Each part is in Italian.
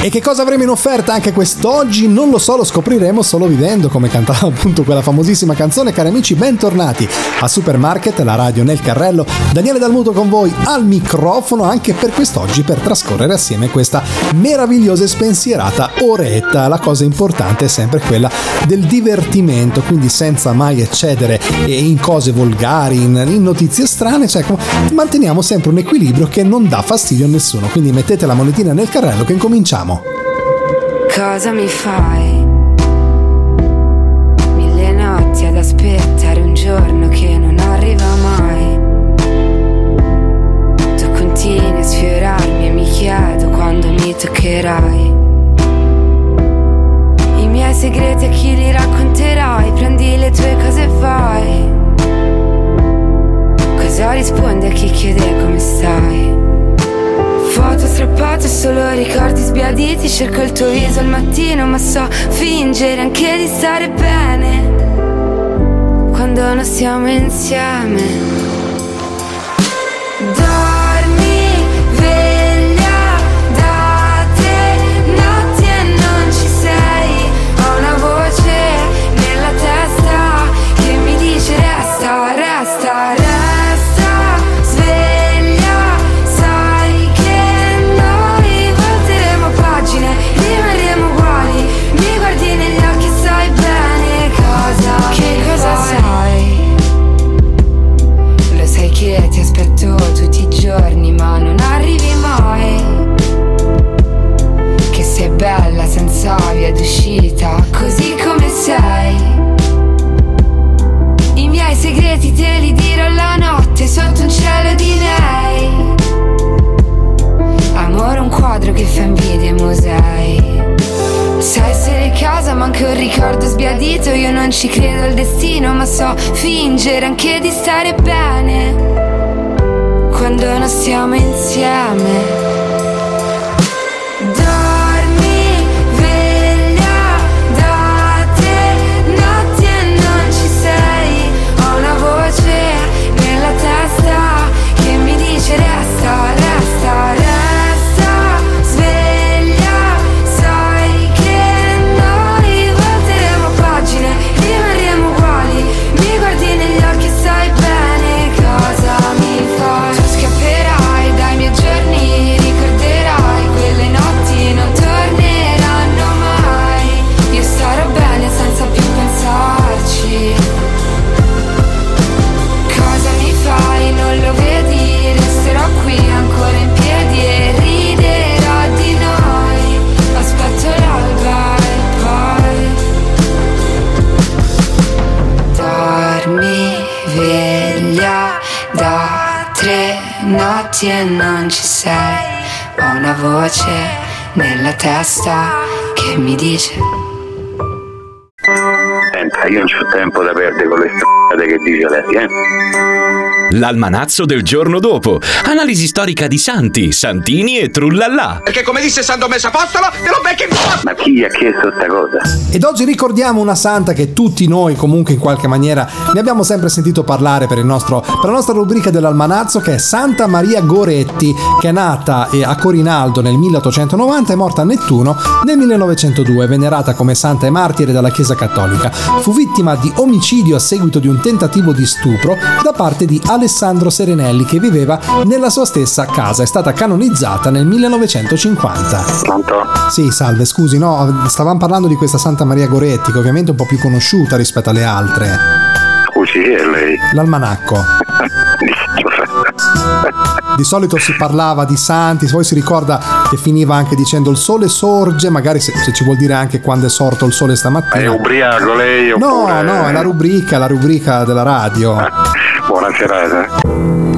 E che cosa avremo in offerta anche quest'oggi? Non lo so, lo scopriremo solo vivendo, come cantava appunto quella famosissima canzone. Cari amici, bentornati a Supermarket, la radio nel carrello. Daniele Dalmuto con voi al microfono anche per quest'oggi per trascorrere assieme questa meravigliosa e spensierata oretta. La cosa importante è sempre quella del divertimento, quindi senza mai eccedere in cose volgari, in, notizie strane, cioè manteniamo sempre un equilibrio che non dà fastidio a nessuno. Quindi mettete la monetina nel carrello che incominciamo. Cosa mi fai? Mille notti ad aspettare un giorno che non arriva mai. Tu continui a sfiorarmi e mi chiedo quando mi toccherai. I miei segreti a chi li racconterai? Prendi le tue cose e vai. Cosa rispondi a chi chiede come stai? Foto strappate, solo ricordi sbiaditi. Cerco il tuo viso al mattino ma so fingere anche di stare bene. Quando non siamo insieme leggera anche testa che mi dice Senta, io non ho tempo da perdere con le strade che dice lei, eh? L'almanazzo del giorno dopo. Analisi storica di santi, santini e trullallà. Perché come disse San Domenico Apostolo, te lo becchi in Ma chi ha chiesto questa cosa? Ed oggi ricordiamo una santa che tutti noi comunque in qualche maniera ne abbiamo sempre sentito parlare per, nostro, per la nostra rubrica dell'almanazzo che è Santa Maria Goretti, che è nata eh, a Corinaldo nel 1890 e morta a Nettuno nel 1902, venerata come santa e martire dalla Chiesa Cattolica. Fu vittima di omicidio a seguito di un tentativo di stupro da parte di Alessandro Alessandro Serenelli che viveva nella sua stessa casa. È stata canonizzata nel 1950. Pronto? Sì, salve, scusi, no, stavamo parlando di questa Santa Maria Goretti, che ovviamente è un po' più conosciuta rispetto alle altre. Scusi, chi è lei? L'almanacco. Di solito si parlava di santi, poi si ricorda che finiva anche dicendo il sole sorge, magari se, se ci vuol dire anche quando è sorto il sole stamattina. È ubriaco lei? Oppure... No, no, è la rubrica, la rubrica della radio. Buona serata.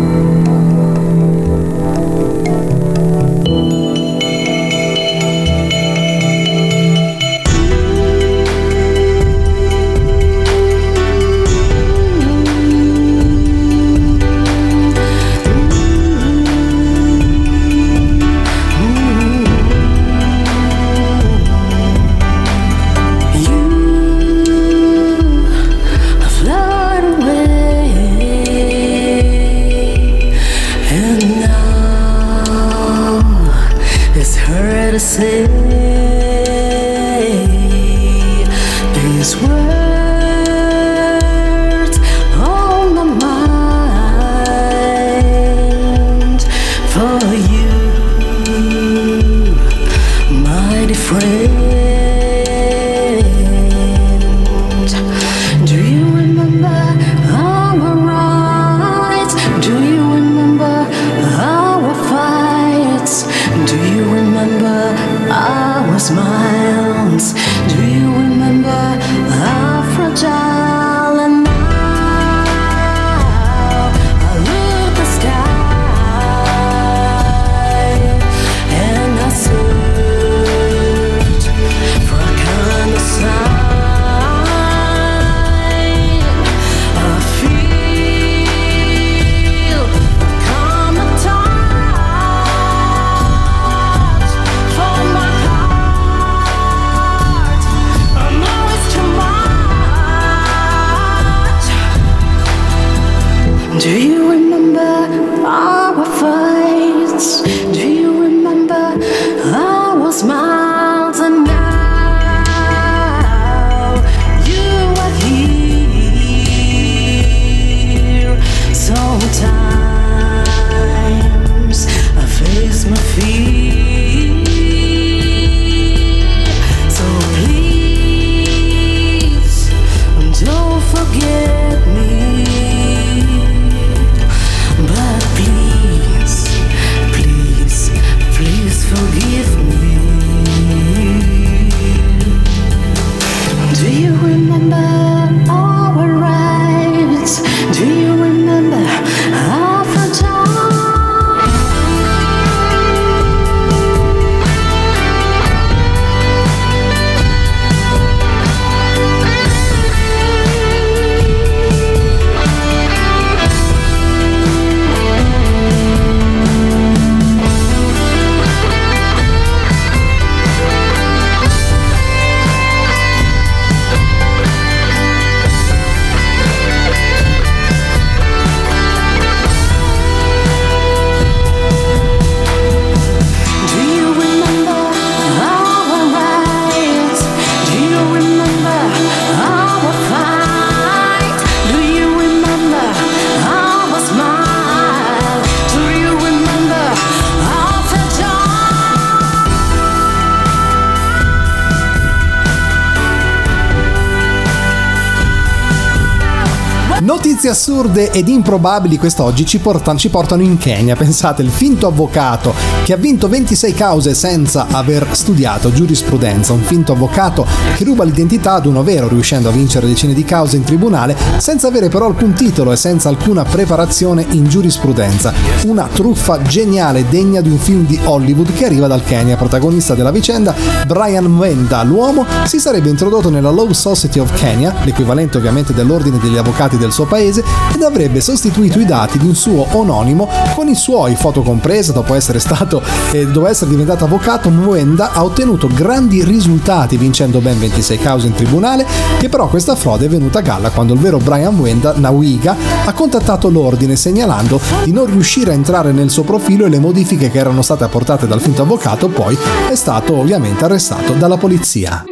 Assurde ed improbabili quest'oggi ci portano, ci portano in Kenya. Pensate, il finto avvocato che ha vinto 26 cause senza aver studiato giurisprudenza, un finto avvocato che ruba l'identità ad uno vero, riuscendo a vincere decine di cause in tribunale senza avere però alcun titolo e senza alcuna preparazione in giurisprudenza. Una truffa geniale degna di un film di Hollywood che arriva dal Kenya. Protagonista della vicenda, Brian Mwenda, l'uomo, si sarebbe introdotto nella Law Society of Kenya, l'equivalente ovviamente dell'ordine degli avvocati del suo paese, ed avrebbe sostituito i dati di un suo ononimo con i suoi, foto comprese, dopo essere stato e eh, dopo essere diventato avvocato, Mwenda ha ottenuto grandi risultati vincendo ben 26 cause in tribunale, che però questa frode è venuta a galla quando il vero Brian Mwenda, Nawiga, ha contattato l'ordine segnalando di non riuscire a entrare nel suo profilo e le modifiche che erano state apportate dal finto avvocato poi è stato ovviamente arrestato dalla polizia.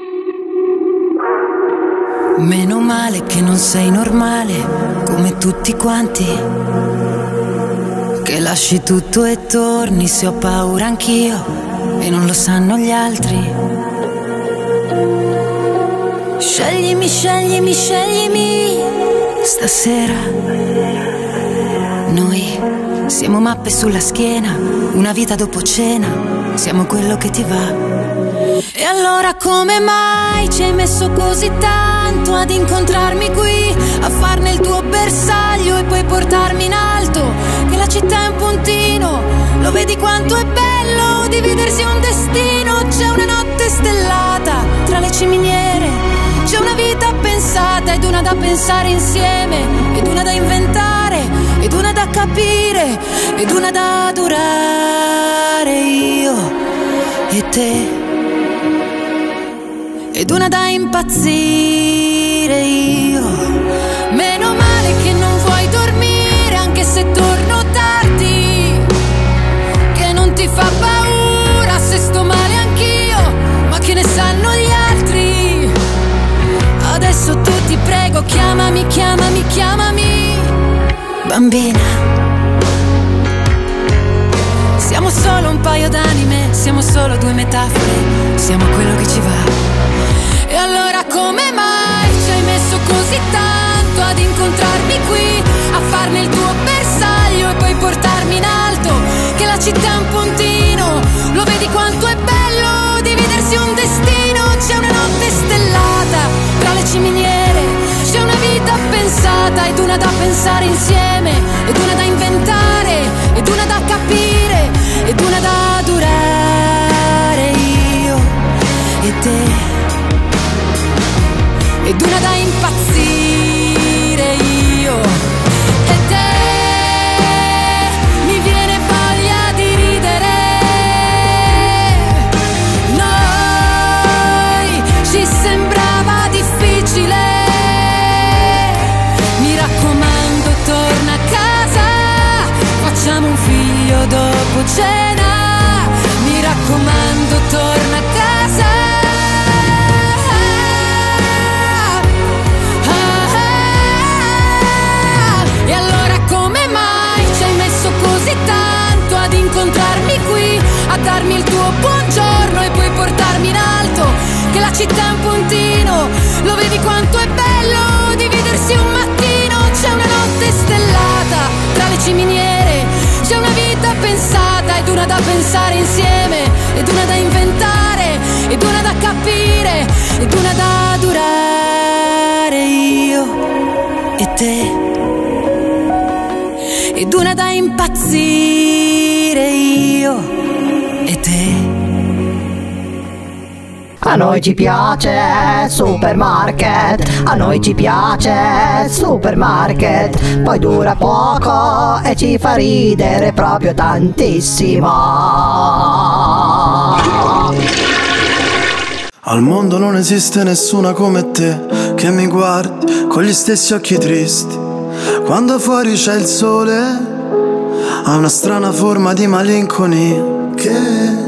Meno male che non sei normale come tutti quanti. Che lasci tutto e torni se ho paura anch'io e non lo sanno gli altri. Sceglimi, sceglimi, sceglimi stasera. Noi siamo mappe sulla schiena, una vita dopo cena, siamo quello che ti va. E allora come mai ci hai messo così tanto ad incontrarmi qui, a farne il tuo bersaglio e poi portarmi in alto? Che la città è un puntino, lo vedi quanto è bello dividersi un destino. C'è una notte stellata tra le ciminiere, c'è una vita pensata ed una da pensare insieme, ed una da inventare, ed una da capire, ed una da durare io e te ed una da impazzire io. Meno male che non vuoi dormire anche se torno tardi, che non ti fa paura se sto male anch'io, ma che ne sanno gli altri. Adesso tu ti prego, chiamami, chiamami, chiamami, bambina. Siamo solo un paio d'anime, siamo solo due metafore, siamo quello che ci va. E allora come mai ci hai messo così tanto ad incontrarmi qui, a farmi il tuo bersaglio e poi portarmi in alto? Che la città è un puntino, lo vedi quanto è bello dividersi un destino? C'è una notte stellata tra le ciminiere, c'è una vita pensata ed una da pensare insieme, ed una da inventare, ed una da capire, ed una da durare io e te da impazzire io. E te mi viene voglia di ridere. Noi ci sembrava difficile. Mi raccomando torna a casa facciamo un figlio dopo cena città è un puntino, lo vedi quanto è bello dividersi un mattino. C'è una notte stellata tra le ciminiere, c'è una vita pensata ed una da pensare insieme, ed una da inventare, ed una da capire, ed una da durare io e te ed una da impazzire io A noi ci piace supermarket, a noi ci piace supermarket, poi dura poco e ci fa ridere proprio tantissimo. Al mondo non esiste nessuna come te che mi guardi con gli stessi occhi tristi. Quando fuori c'è il sole, ha una strana forma di malinconia che,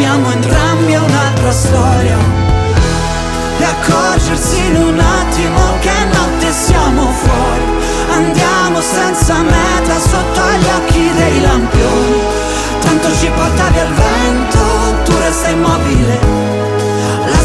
Sappiamo entrambi è un'altra storia. E accorgersi in un attimo che notte siamo fuori. Andiamo senza meta sotto gli occhi dei lampioni. Tanto ci portavi al vento, tu resta immobile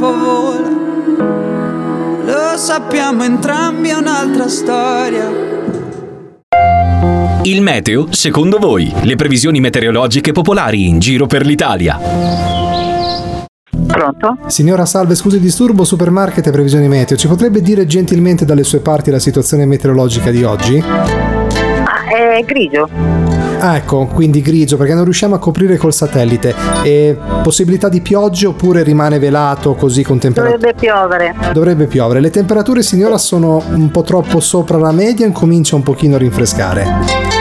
Il tempo vola Lo sappiamo entrambi è un'altra storia Il meteo, secondo voi, le previsioni meteorologiche popolari in giro per l'Italia. Pronto? Signora Salve, scusi disturbo, supermarket e previsioni meteo. Ci potrebbe dire gentilmente dalle sue parti la situazione meteorologica di oggi? Ah, è grigio. Ah, ecco, quindi grigio, perché non riusciamo a coprire col satellite. E possibilità di piogge oppure rimane velato così con temperature? Dovrebbe piovere. Dovrebbe piovere. Le temperature, signora, sono un po' troppo sopra la media e incomincia un pochino a rinfrescare.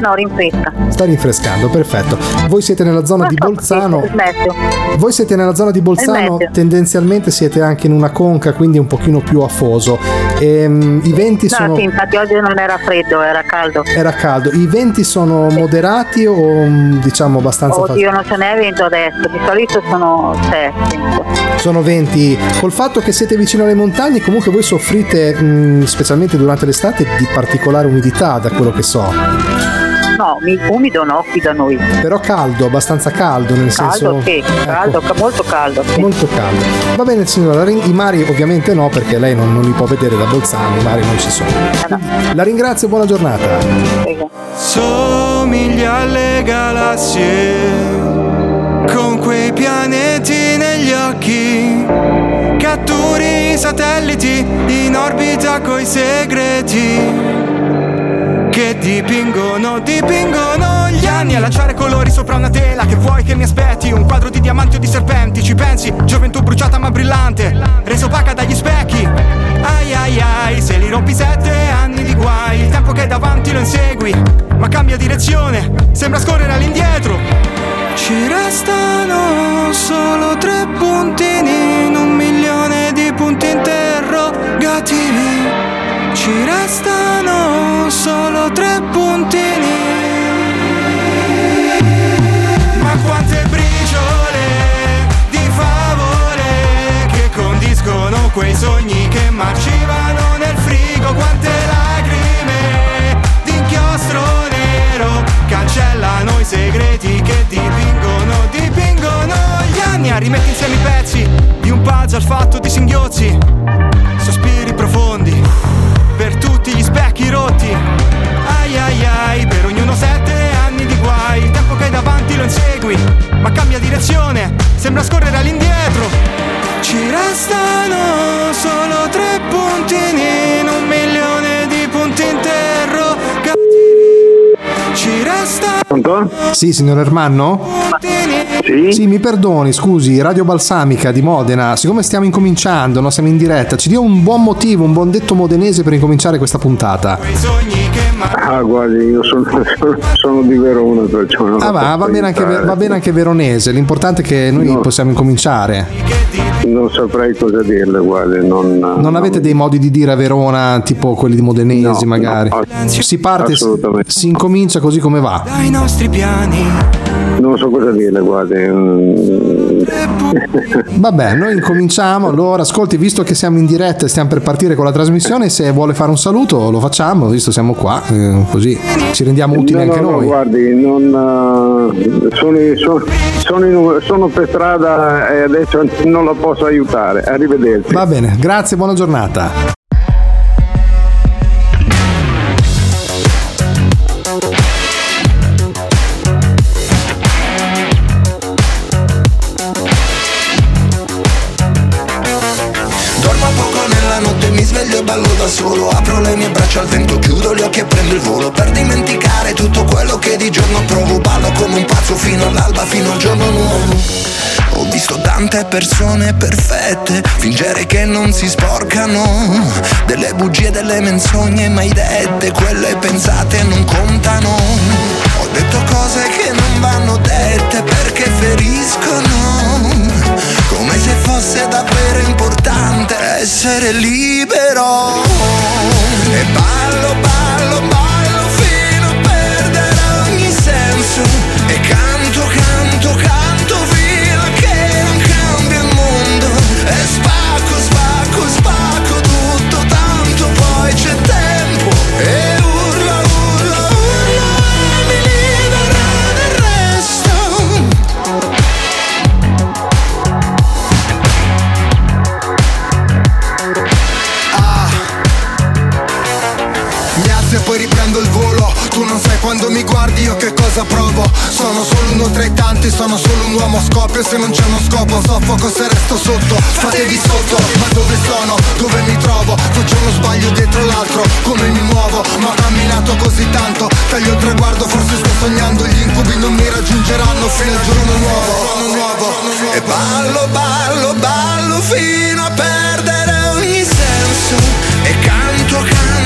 No, rinfresca. Sta rinfrescando, perfetto. Voi siete nella zona di Bolzano. Smetto. Voi siete nella zona di Bolzano, tendenzialmente siete anche in una conca, quindi un pochino più afoso. Ehm, I venti No, sono... sì, infatti oggi non era freddo, era caldo. Era caldo. I venti sono moderati o mm, diciamo abbastanza... Oddio, non ce n'è vento adesso, di solito sono 7. Sono venti. Col fatto che siete vicino alle montagne, comunque voi soffrite, mm, specialmente durante l'estate, di particolare umidità, da quello che so. No, mi- umido no, qui da noi. Però caldo, abbastanza caldo, nel senso... Caldo, sì, Ecco. caldo, ca- molto caldo. sì. Molto caldo. Va bene signora, i mari ovviamente no perché lei non, non li può vedere da Bolzano, i mari non ci sono. La ringrazio, buona giornata. Somiglia alle galassie con quei pianeti negli occhi. Catturi i satelliti in orbita coi segreti. Che dipingono, dipingono gli anni a lanciare colori sopra una tela. Che vuoi che mi aspetti? Un quadro di diamanti o di serpenti. Ci pensi? Gioventù bruciata ma brillante, resa opaca dagli specchi. Ai ai ai, se li rompi sette anni di guai. Il tempo che è davanti lo insegui, ma cambia direzione. Sembra scorrere all'indietro. Ci restano solo tre puntini in un milione di punti interrogativi. Ci restano solo tre puntini. Ma quante briciole di favore che condiscono quei sogni che marcivano nel frigo. Quante lacrime di inchiostro nero cancellano i segreti che dipingono, dipingono gli anni. A rimettere insieme i pezzi di un puzzle fatto di singhiozzi, sospiri profondi tutti gli specchi rotti. Ai ai ai, per ognuno sette anni di guai, il tempo che hai davanti lo insegui, ma cambia direzione, sembra scorrere all'indietro. Ci restano solo tre puntini in un milione di punti interrogativi. Ci restano Pronto? Sì, signor Ermanno? Sì? Sì, mi perdoni, scusi, Radio Balsamica di Modena, siccome stiamo incominciando, no, siamo in diretta, ci dia un buon motivo, un buon detto modenese per incominciare questa puntata. Ah, guardi, io sono, sono, sono di Verona, perciò non Ah, va, va bene, anche, va bene anche veronese, l'importante è che noi No. possiamo incominciare. Non saprei cosa dirle, guardi, non... Non avete dei modi di dire a Verona, tipo quelli di modenesi No, magari? no, si parte, si, assolutamente. si incomincia così come va. dai nostri piani. Non so cosa dirle, guardi. mm. Vabbè, noi incominciamo. Allora, ascolti, visto che siamo in diretta e stiamo per partire con la trasmissione, se vuole fare un saluto lo facciamo, visto siamo qua, eh, così ci rendiamo utili No, anche no, no, noi. guardi, non, eh, sono, sono- sono in- sono per strada e adesso non la posso aiutare. Arrivederci. Va bene, grazie, buona giornata. Braccia al vento, chiudo gli occhi e prendo il volo. Per dimenticare tutto quello che di giorno provo Ballo come un pazzo fino all'alba, fino al giorno nuovo. Ho visto tante persone perfette fingere che non si sporcano. Delle bugie, delle menzogne mai dette Quelle pensate non contano. Ho detto cose che non vanno dette perché feriscono Come se fosse davvero importante essere libero. E ballo, ballo, ballo fino a perdere ogni senso. E canto, canto quando mi guardi io che cosa provo? Sono solo uno tra i tanti, sono solo un uomo a scoppio. Se non c'è uno scopo soffoco se resto sotto. Fatevi sotto, ma dove sono? Dove mi trovo? Faccio uno sbaglio dietro l'altro Come mi muovo? Ma ho camminato così tanto Taglio il traguardo, forse sto sognando. Gli incubi non mi raggiungeranno fino al giorno nuovo. Nuovo. E ballo, ballo, ballo fino a perdere ogni senso. E canto, canto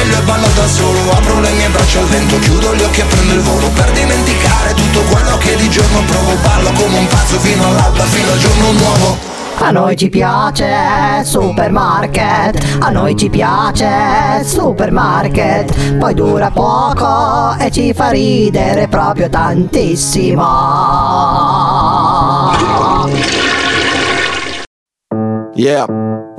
sveglio e ballo da solo Apro le mie braccia al vento, chiudo gli occhi e prendo il volo Per dimenticare tutto quello che di giorno provo Ballo come un pazzo fino all'alba, fino al giorno nuovo A noi ci piace supermarket, a noi ci piace supermarket, poi dura poco e ci fa ridere proprio tantissimo. Yeah.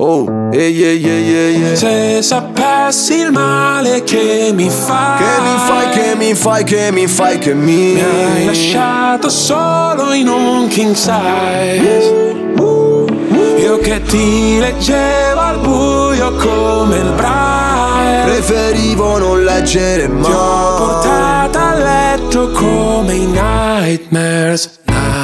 Oh, yeah, yeah, yeah, yeah, yeah. Se sapessi il male che mi fai. Che mi fai, che mi fai, che mi fai, che mi Mi hai lasciato solo in un king size. Io che ti leggevo al buio come il braille. Preferivo non leggere mai Ti ho portata a letto come i nightmares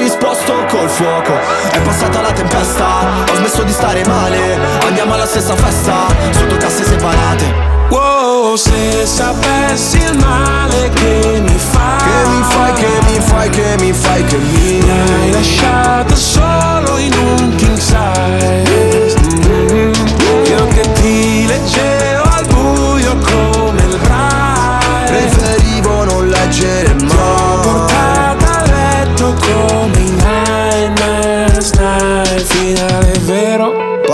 risposto col fuoco. È passata la tempesta, ho smesso di stare male. Andiamo alla stessa festa, sotto casse separate. Wow, se sapessi il male che mi fai Che mi fai, che mi fai, che mi fai, che mi Mi hai lasciato solo in un king size. Mm,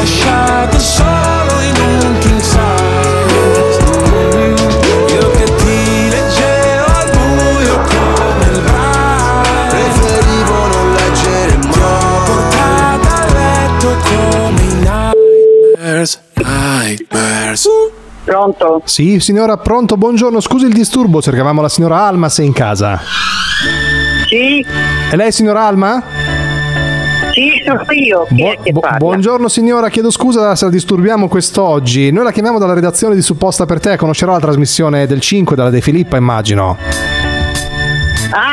lasciato solo in un king size Io che ti leggevo al buio come il braille Preferivo non leggere Ti ho mai portata a letto come i nightmares, nightmares Pronto? Sì, signora, pronto, buongiorno. Scusi il disturbo, cercavamo la signora Alma se è in casa. Sì? E lei, signora Alma? Sì, sono io. Bu- parla? buongiorno signora, chiedo scusa se la disturbiamo quest'oggi. Noi la chiamiamo dalla redazione di Supposta per te, conoscerò la trasmissione del 5 della De Filippa, immagino.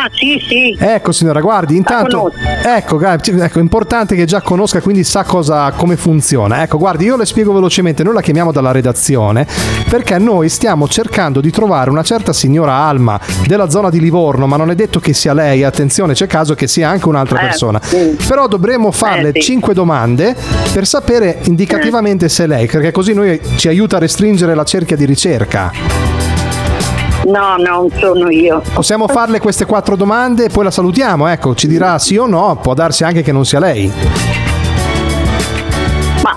Ah, sì, sì. Ecco signora, guardi, intanto ecco, ecco, è importante che già conosca, quindi sa cosa come funziona. Ecco, guardi, io le spiego velocemente, noi la chiamiamo dalla redazione perché noi stiamo cercando di trovare una certa signora Alma della zona di Livorno, ma non è detto che sia lei, attenzione, c'è caso che sia anche un'altra Eh, persona. sì. Però dovremo farle Eh, sì. 5 domande per sapere indicativamente se è lei, perché così noi ci aiuta a restringere la cerchia di ricerca. No, non sono io. Possiamo farle queste quattro domande e poi la salutiamo, ecco, ci dirà sì o no, può darsi anche che non sia lei.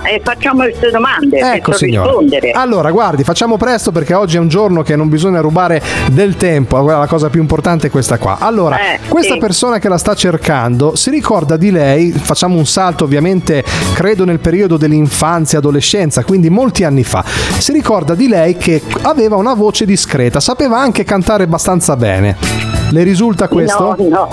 Eh, facciamo queste domande Ecco per signora. rispondere. Allora, guardi, facciamo presto perché oggi è un giorno che non bisogna rubare del tempo. La cosa più importante è questa qua. Allora, Eh, questa sì. persona che la sta cercando si ricorda di lei, facciamo un salto ovviamente, credo nel periodo dell'infanzia e adolescenza, quindi molti anni fa. Si ricorda di lei che aveva una voce discreta, sapeva anche cantare abbastanza bene. Le risulta questo? No, no.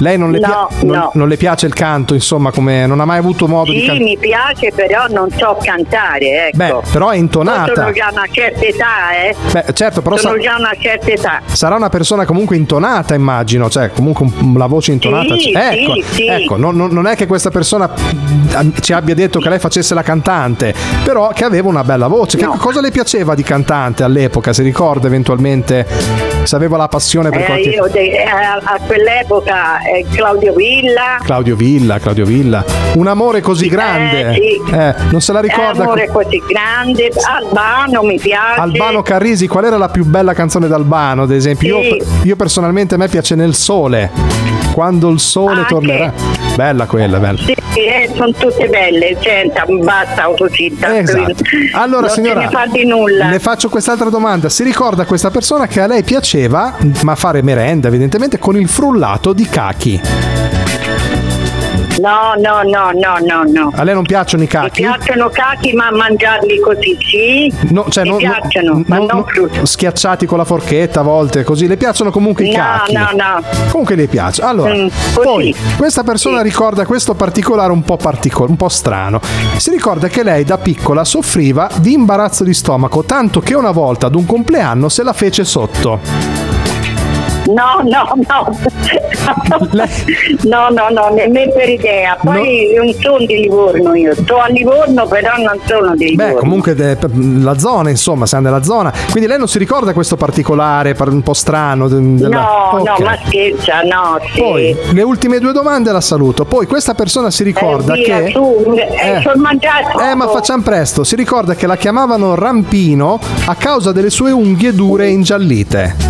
Lei non le, pia- No, non- no. non le piace il canto, insomma, come non ha mai avuto modo di Sì, cantare. mi piace, però non so cantare, ecco. Beh, però è intonata. Sono già una certa età, eh. Beh, certo, però sono sa- già una certa età. sarà una persona comunque intonata, immagino, cioè comunque un- la voce intonata. Sì, c'è. ecco, sì, sì. ecco non, non- non è che questa persona mm, ci abbia detto che lei facesse la cantante, però che aveva una bella voce. Che cosa le piaceva di cantante all'epoca? Si ricorda eventualmente se aveva la passione per Eh, qualche... io de- eh, a, a quell'epoca eh, Claudio Villa. Claudio Villa, Claudio Villa. Un amore così grande. Eh, sì. Eh, non se la ricorda. Amore così grande. Albano mi piace. Albano Carrisi, qual era la più bella canzone d'Albano, ad esempio? Io, Sì. io personalmente a me piace Nel Sole. quando il sole tornerà. Bella quella, bella. Sì, eh, sono tutte belle, senta, basta tanto Esatto. Allora, non signora, ne fa di nulla. le faccio quest'altra domanda. Si ricorda questa persona che a lei piaceva, ma fare merenda, evidentemente, con il frullato di cachi? No, no, no, no, no, no. A lei non piacciono i Mi cachi? piacciono cachi, ma mangiarli così, sì. No, cioè, Mi non- piacciono, ma non- non non- schiacciati con la forchetta a volte, così le piacciono comunque i No, cacchi. no, no. Comunque le piace. Allora, Mm, poi questa persona ricorda questo particolare un po' particolare, un po' strano. Si ricorda che lei da piccola soffriva di imbarazzo di stomaco, tanto che una volta ad un compleanno se la fece sotto. No, no, no. No, no, no, nemmeno per idea. Poi non sono di Livorno io. Sto a Livorno, però non sono di Livorno. Beh, comunque de- la zona, insomma, siamo nella zona. Quindi lei non si ricorda questo particolare par- un po' strano? de- della- No, no, Ok. ma scherza, no, sì. Poi le ultime due domande la saluto. Poi questa persona si ricorda Eh, via, che. su, eh, mangiato. Eh, ma facciamo presto. Si ricorda che la chiamavano Rampino a causa delle sue unghie dure e ingiallite.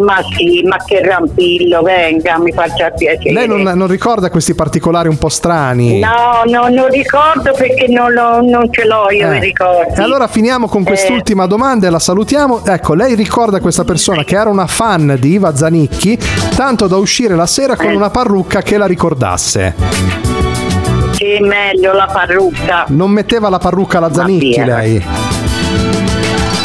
Ma sì, ma che rampillo, venga, mi faccia piacere. Lei non, non ricorda questi particolari un po' strani? No, no, non ricordo perché non, lo- non ce l'ho io Eh. i ricordi. E allora finiamo con quest'ultima domanda e la salutiamo. Ecco, lei ricorda questa persona che era una fan di Iva Zanicchi, tanto da uscire la sera Eh. con una parrucca che la ricordasse. Sì, meglio la parrucca. Non metteva la parrucca alla Zanicchi lei?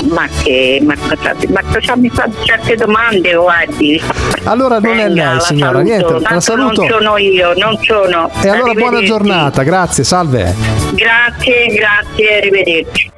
Ma che, ma cosa, ma cosa mi fa certe domande, guardi? Allora non è Venga, lei, la signora, saluto. niente, la Tanto saluto. Non sono io, non sono. E allora buona giornata, grazie, salve. Grazie, grazie, arrivederci.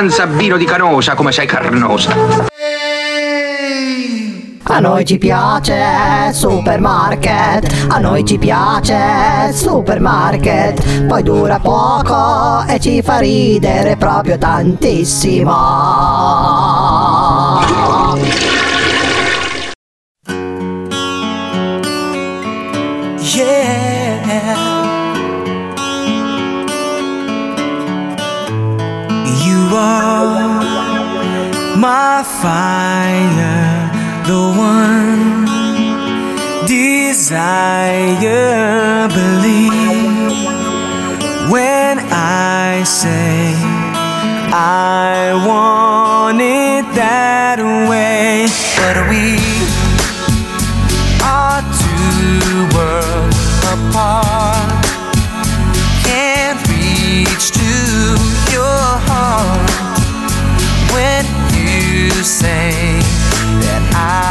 Panzabbino di canosa come sei carnosa. A noi ci piace supermarket, a noi ci piace supermarket, poi dura poco e ci fa ridere proprio tantissimo. Are my fire, the one desire. Believe when I say I want it that way. But we are two worlds apart. Can't reach to say that I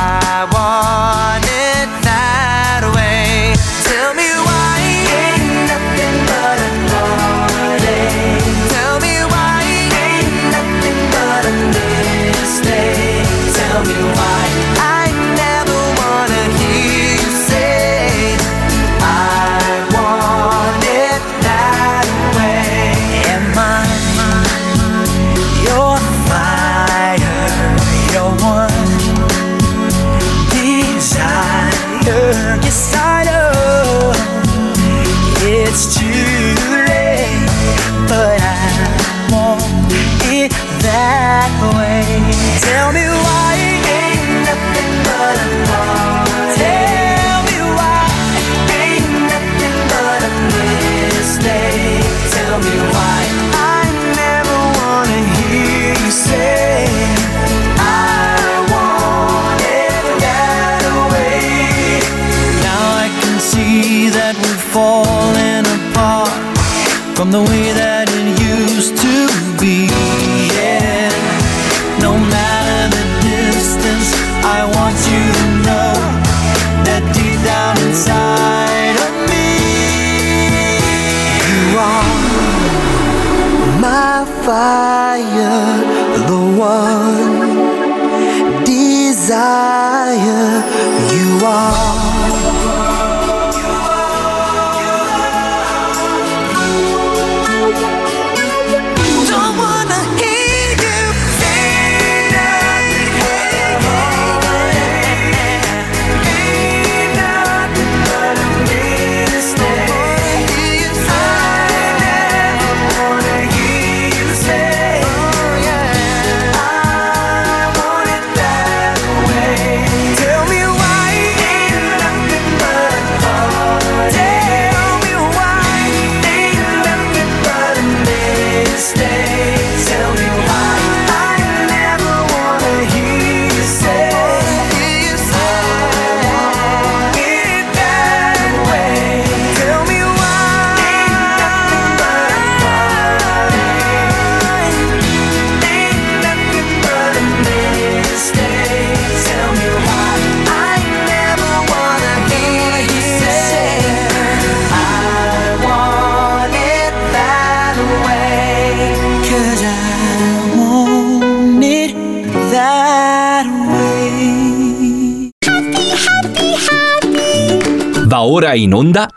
ora in onda.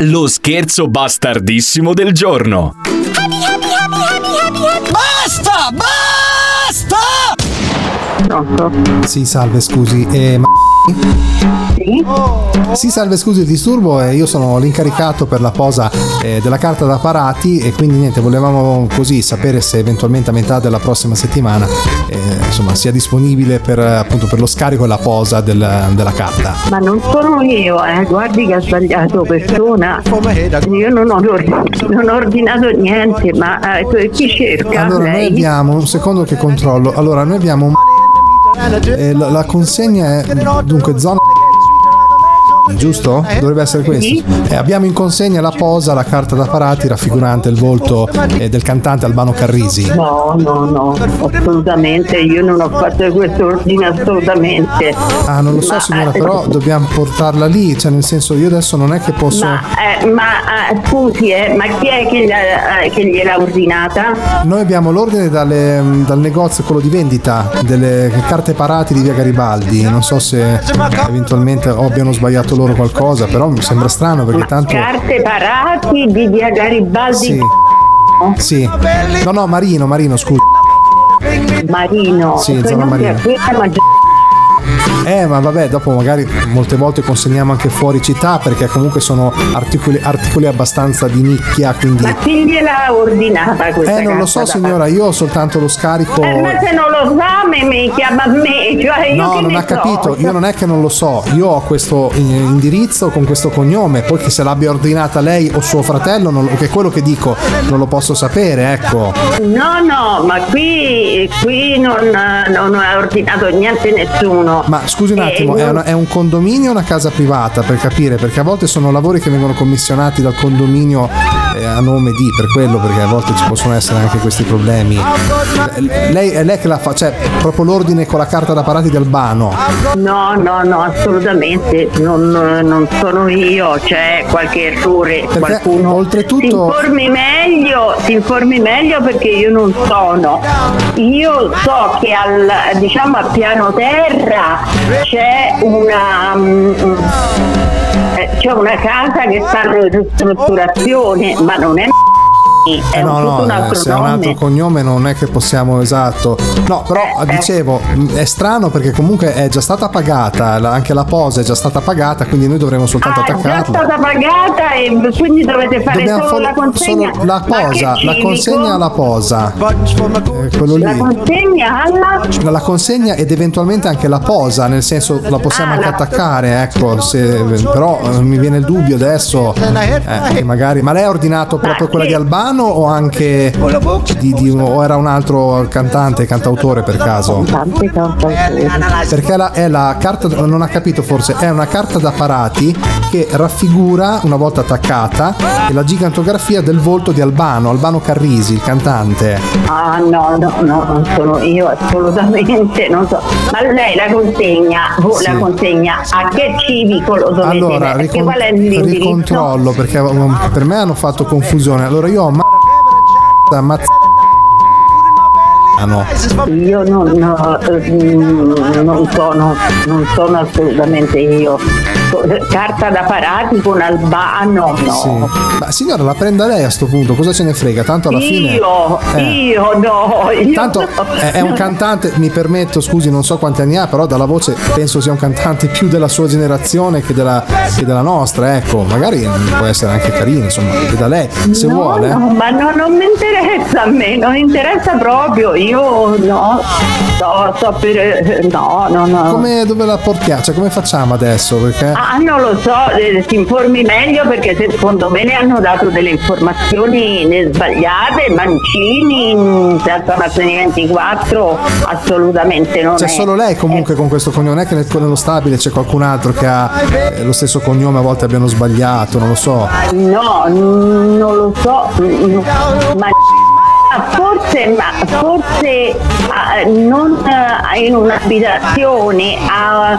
Lo scherzo bastardissimo del giorno. Basta! Basta! Sì, salve, scusi. Eh, ma... Sì, salve, scusi il disturbo. eh, io sono l'incaricato per la posa eh, della carta da parati e quindi niente, volevamo così sapere se eventualmente a metà della prossima settimana eh, insomma, sia disponibile per, appunto, per lo scarico e la posa del- della carta. Ma non sono io, eh. guardi che ha sbagliato persona. Io non ho, non ho ordinato niente, ma eh, chi cerca? Allora, noi abbiamo un secondo che controllo. Allora, noi abbiamo un. Eh, la, consegna è dunque zona giusto? Dovrebbe essere questo. Eh, abbiamo in consegna la posa, la carta da parati raffigurante il volto eh, del cantante Albano Carrisi. No, no, no, assolutamente, io non ho fatto questo ordine assolutamente. Ah, non lo so Ma, signora, eh, però dobbiamo portarla lì, cioè nel senso io adesso non è che posso... Ma, eh, ma eh, scusi, eh, ma chi è che, gliela- eh, che gliel'ha ordinata? Noi abbiamo l'ordine dalle- dal negozio, quello di vendita, delle carte parati di via Garibaldi. Non so se eventualmente abbiano sbagliato loro qualcosa, però mi sembra strano perché tanto. Carte parati di via Garibaldi. Sì. Sì. No, no, Marino, Marino, scusa. Marino. Sì, zona mi Marino. Eh, ma vabbè, dopo magari molte volte consegniamo anche fuori città perché comunque sono articoli, articoli abbastanza di nicchia, quindi. Ma chi gliel'ha ordinata questa Eh, non lo so, signora, io ho soltanto lo scarico. Eh, ma se non lo sa mi, mi chiama a me, cioè io No, non ha so? capito, io non è che non lo so, io ho questo indirizzo con questo cognome, poi che se l'abbia ordinata lei o suo fratello, non che è quello che dico, non lo posso sapere, ecco. No, no, ma qui, qui non, non ha ordinato niente nessuno. Ma scusi un attimo, è, una- è un condominio o una casa privata per capire? Perché a volte sono lavori che vengono commissionati dal condominio eh, a nome di, per quello, perché a volte ci possono essere anche questi problemi. Lei è lei che la fa, cioè proprio l'ordine con la carta da parati di Albano. No, no, no, assolutamente, non, non sono io, c'è qualche errore, qualcuno. oltretutto- Si informi meglio, si informi meglio perché io non sono. Io so che al, diciamo a piano terra c'è una. eh, c'è una casa che sta in ristrutturazione, ma non è è Eh, no, no, un eh, altro se è un altro nome. cognome non è che possiamo esatto. No, però Eh, dicevo, è strano perché comunque è già stata pagata, la- anche la posa è già stata pagata, quindi noi dovremo soltanto Ah, è già attaccarla. stata pagata e quindi dovete fare Dobbiamo solo fare la consegna. solo la Ma posa, la consegna alla posa. Eh, quello La lì. consegna alla La consegna ed eventualmente anche la posa, nel senso la possiamo Ah, anche la- attaccare, ecco, se- però eh, mi viene il dubbio adesso eh, che magari ma lei ha ordinato proprio quella di Albano o anche di, di- o era un altro cantante, cantautore per caso? Perché la, è la carta, non ha capito forse, è una carta da parati che raffigura una volta attaccata la gigantografia del volto di Albano, Albano Carrisi, il cantante. Ah no, no, no, non sono io assolutamente, non so. Ma lei la consegna, vo- Sì. la consegna a che civico lo dovete Allora, perché ricon- qual è l'indirizzo? ricontrollo perché um, per me hanno fatto confusione. Allora io ho ma- mazz- no. Io non, no, mm, non sono, non sono assolutamente io. Carta da parati con Albano, no. Sì. Ma signora, la prenda lei a sto punto, cosa ce ne frega? Tanto alla fine. Io, Eh. io no, io Tanto no. è, è un cantante, mi permetto, scusi, non so quanti anni ha, però dalla voce penso sia un cantante più della sua generazione che della, che della nostra, ecco, magari può essere anche carino, insomma, da lei, se no, vuole. no, ma no, non mi interessa a me, non mi interessa proprio, io no, sto, sto per... no, no, no. Come dove la portiamo? Cioè, come facciamo adesso? Perché. Ah, non lo so, eh, si informi meglio perché se- secondo me le hanno dato delle informazioni eh, sbagliate, Mancini, in Piazza Mazzoni 24, assolutamente non C'è è. solo lei comunque con questo cognome, non è che nel- nello stabile c'è qualcun altro che ha eh, lo stesso cognome, a volte abbiano sbagliato, non lo so. No, non lo so, n- ma forse, ma forse ah, non eh, in un'abitazione, a,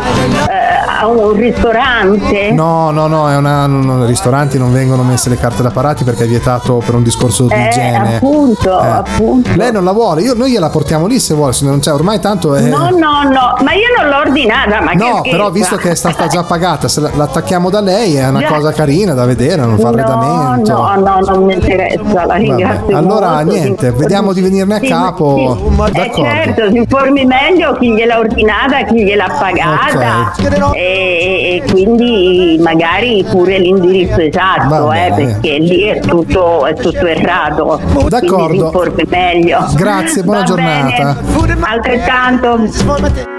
eh, a un ristorante. No, no, no, è una, no, no, i ristoranti non vengono messe le carte da parati perché è vietato per un discorso di Eh, igiene. appunto, Eh. appunto. Lei non la vuole, io, noi gliela portiamo lì se vuole, se non c'è ormai tanto è... No, no, no, ma io non l'ho ordinata, ma No, che però visto che è stata già pagata, se la- l'attacchiamo da lei è una Già. cosa carina da vedere, non fa arredamento. No, no, non mi interessa, la ringrazio Allora molto. Niente, vediamo di venirne a Sì, capo. sì. Eh, certo, si informi meglio chi gliel'ha ordinata, chi gliel'ha pagata e, e quindi magari pure l'indirizzo esatto, eh, perché lì è tutto, è tutto errato. Quindi D'accordo. si informi meglio. Grazie, buona Va giornata. bene. Altrettanto.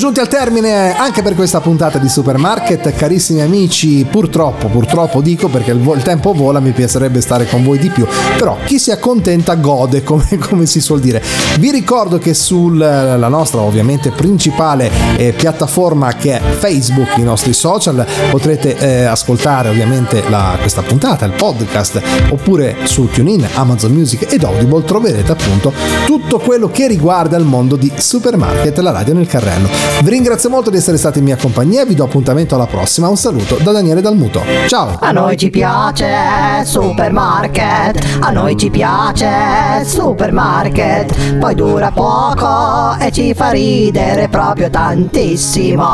Giunti al termine anche per questa puntata di Supermarket, carissimi amici. Purtroppo, purtroppo dico perché il, il tempo vola, mi piacerebbe stare con voi di più. Però chi si accontenta gode, come, come si suol dire. Vi ricordo che sulla nostra, ovviamente, principale eh, piattaforma che è Facebook, i nostri social, potrete eh, ascoltare ovviamente la- questa puntata, il podcast, oppure su TuneIn, Amazon Music ed Audible troverete appunto tutto quello che riguarda il mondo di Supermarket, la radio nel carrello. Vi ringrazio molto di essere stati in mia compagnia, vi do appuntamento alla prossima. Un saluto da Daniele Dalmuto. Ciao! A noi ci piace Supermarket, a noi ci piace Supermarket, poi dura poco e ci fa ridere proprio tantissimo.